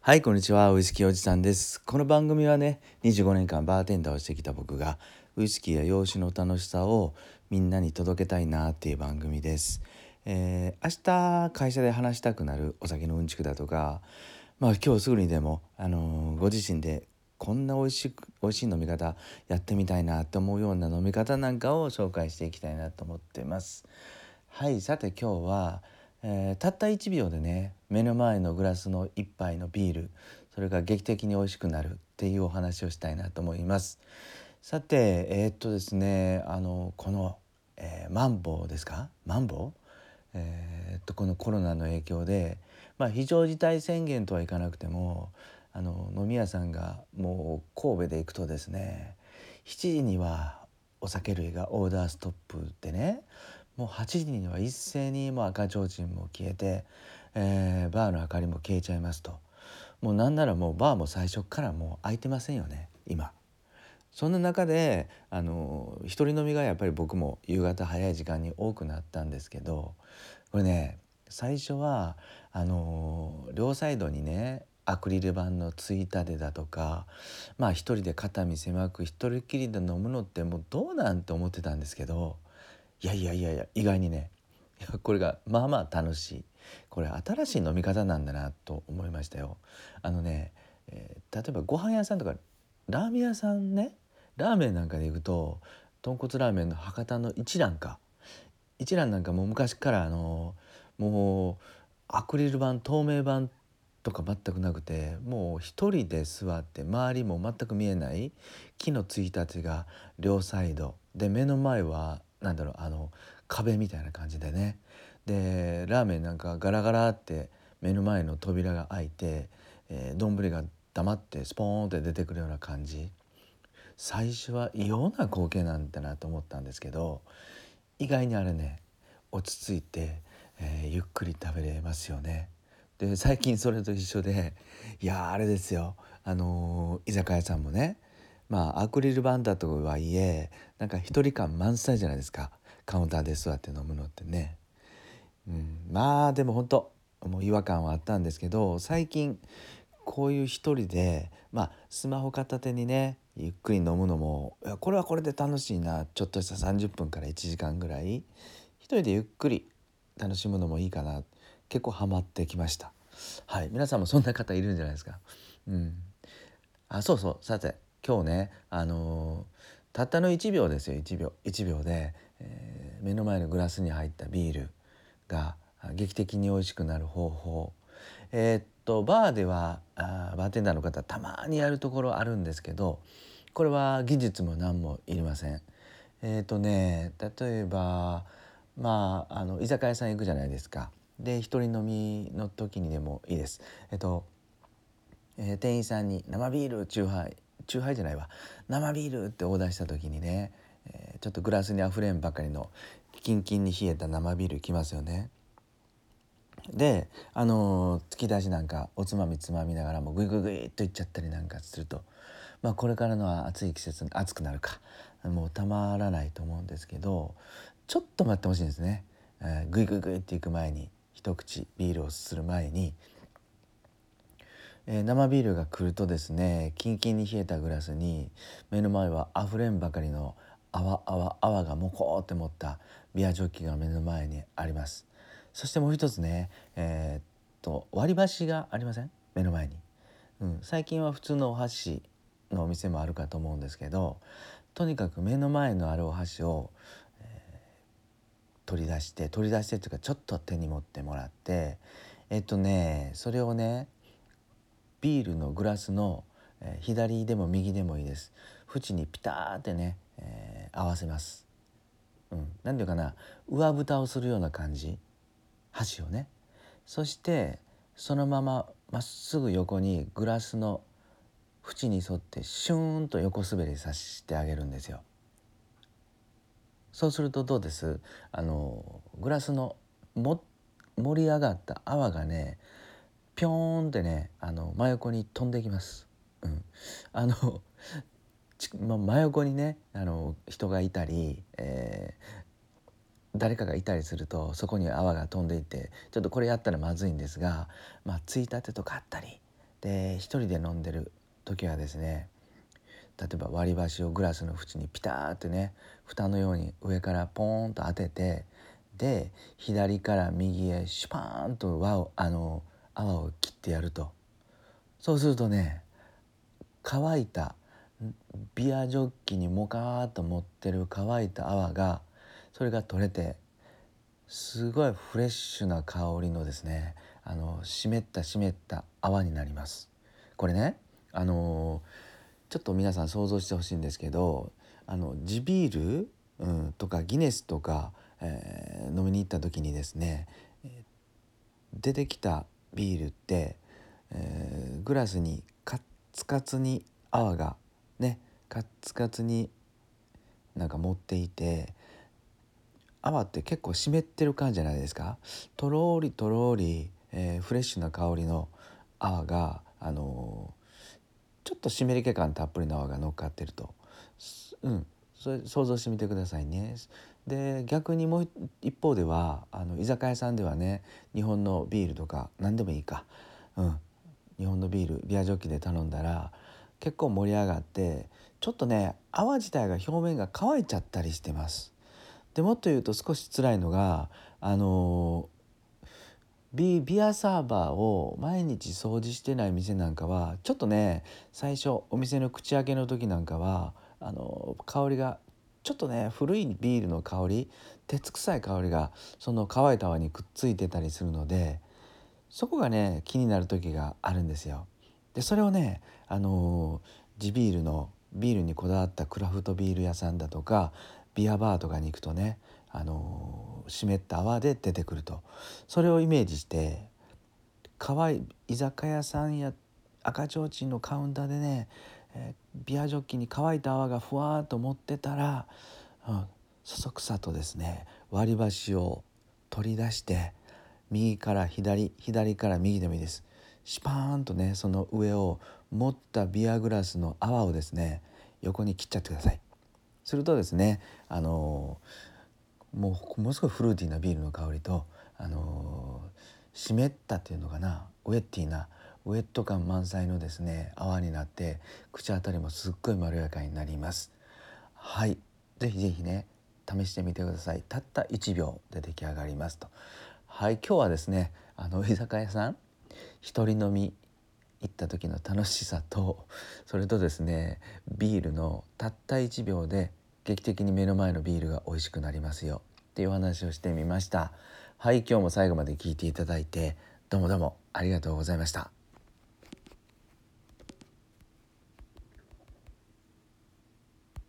はい、こんにちは。ウイスキーおじさんです。この番組はね、25年間バーテンダーをしてきた僕が、ウイスキーや洋酒の楽しさをみんなに届けたいなっていう番組です。えー明日会社で話したくなるお酒のうんちくだとか、まあ今日すぐにでも、あのーご自身でこんな美味しく美味しい飲み方やってみたいなと思うような飲み方なんかを紹介していきたいなと思ってます。はいさて今日は、えーたった1秒でね目の前のグラスの一杯のビールそれが劇的に美味しくなるっていうお話をしたいなと思います。さてえーっとですねあのこの、えーマンボウですか？マンボウ？えーっとこのコロナの影響で、まあ、非常事態宣言とはいかなくてもあの飲み屋さんがもう神戸で行くとですね7時にはお酒類がオーダーストップでねもう8時には一斉にもう赤ちょうちんも消えて、えーバーの明かりも消えちゃいますともうなんならもうバーも最初からもう開いてませんよね今。そんな中であの一人飲みがやっぱり僕も夕方早い時間に多くなったんですけどこれね最初はあの両サイドにねアクリル板のついたてだとかまあ一人で肩身狭く一人きりで飲むのってもうどうなんて思ってたんですけどいやいやいやいや意外にね。これがまあまあ楽しい。これ新しい飲み方なんだなと思いましたよ。あのね、えー例えばご飯屋さんとかラーメン屋さんね。ラーメンなんかで行くと豚骨ラーメンの博多の一蘭か。一蘭なんかもう昔からあのもうアクリル板透明板とか全くなくてもう一人で座って周りも全く見えない木のついたてが両サイド。で目の前はなんだろうあの壁みたいな感じでね。でラーメンなんかガラガラって目の前の扉が開いてえー丼、が黙ってスポーンって出てくるような感じ。最初は異様な光景なんだなと思ったんですけど意外にあれね落ち着いて、えーゆっくり食べれますよね。で最近それと一緒でいやあれですよ。あのー居酒屋さんもねまあアクリル板だとはいえなんか一人感満載じゃないですか。カウンターで座って飲むのってね。うん、まあでも本当もう違和感はあったんですけど最近こういう一人でまあスマホ片手にねゆっくり飲むのもこれはこれで楽しいな。ちょっとした30分から1時間ぐらい一人でゆっくり楽しむのもいいかな。結構ハマってきました。はい。皆さんもそんな方いるんじゃないですか。うん。あそうそう。さて今日ねあのーたったの1秒ですよ1秒1秒で、えー目の前のグラスに入ったビールが劇的に美味しくなる方法えーっとバーではあーバーテンダーの方たまにやるところあるんですけどこれは技術も何もいりません。えーっとね例えばまああの居酒屋さん行くじゃないですか。で一人飲みの時にでもいいです。えっとえー店員さんに生ビールチューハイチューハイじゃないわ。生ビールってオーダーした時にね、えーちょっとグラスにあふれんばかりのキンキンに冷えた生ビールきますよね。であの突き出しなんかおつまみつまみながらもグイグイグイっといっちゃったりなんかすると、まあ、これからの暑い季節暑くなるか。もうたまらないと思うんですけどちょっと待ってほしいんですね、えーグイグイグイっていく前に一口ビールをする前に、えー生ビールが来るとですねキンキンに冷えたグラスに目の前はあふれんばかりの泡泡泡がもこーって持ったビアジョッキが目の前にあります。そしてもう一つねえーっと割り箸がありません？目の前に、うん、最近は普通のお箸のお店もあるかと思うんですけどとにかく目の前のあるお箸を、えー取り出して取り出してっていうかちょっと手に持ってもらってえっとねそれをねビールのグラスの、えー左でも右でもいいです。縁にピターってね、えー合わせます。うん、なんていうかな上蓋をするような感じ。箸をね。そしてそのまままっすぐ横にグラスの縁に沿ってシューンと横滑りさせてあげるんですよ。そうするとどうです？あのグラスのも盛り上がった泡がねぴょーんってねあの真横に飛んできます。うん、あのま真横にねあの人がいたり、えー誰かがいたりするとそこに泡が飛んでいってちょっとこれやったらまずいんですが、まあ、ついたてとかあったりで一人で飲んでる時はですね例えば割り箸をグラスの縁にピターってね蓋のように上からポーンと当ててで左から右へシュパーンと輪をあの泡を切ってやると。そうするとね乾いたビアジョッキにモカーっと持ってる乾いた泡がそれが取れてすごいフレッシュな香りのですねあの湿った湿った泡になります。これねあのちょっと皆さん想像してほしいんですけどあの地ビール、うん、とかギネスとか、えー、飲みに行った時にですね出てきたビールって、えー、グラスにカッツカツに泡がねカッツカツになんか持っていて泡って結構湿ってる感じじゃないですか？とろりとろり、えー、フレッシュな香りの泡があのちょっと湿り気感たっぷりの泡が乗っかってると、うん、それ想像してみてくださいね。で逆にもう一方ではあの居酒屋さんではね日本のビールとか何でもいいか、うん、日本のビールビアジョッキで頼んだら結構盛り上がってちょっとね泡自体が表面が乾いちゃったりしてます。でもっと言うと少し辛いのがあのビビアサーバーを毎日掃除してない店なんかはちょっとね最初お店の口開けの時なんかはあの香りがちょっとね古いビールの香り鉄臭い香りがその乾いた泡にくっついてたりするのでそこがね気になる時があるんですよ。でそれをねあの地ビールのビールにこだわったクラフトビール屋さんだとかビアバーとかに行くとねあの湿った泡で出てくるとそれをイメージして乾い居酒屋さんや赤ちょうちんのカウンターでね、えー、ビアジョッキに乾いた泡がふわーっと持ってたら、うん、そそくさとですね割り箸を取り出して右から左左から右でもいいです。シパーンとねその上を持ったビアグラスの泡をですね横に切っちゃってください。するとですねあのーもうものすごいフルーティーなビールの香りと、あのー、湿ったっていうのかなウェッティーなウェット感満載のですね泡になって口当たりもすっごいまろやかになります。はい。ぜひぜひね試してみてください。たった1秒で出来上がりますと。はい。今日はですねあの居酒屋さん一人飲み行った時の楽しさとそれとですねビールのたった1秒で劇的に目の前のビールが美味しくなりますよ。っていうお話をしてみました。はい。今日も最後まで聞いていただいてどうもどうもありがとうございました。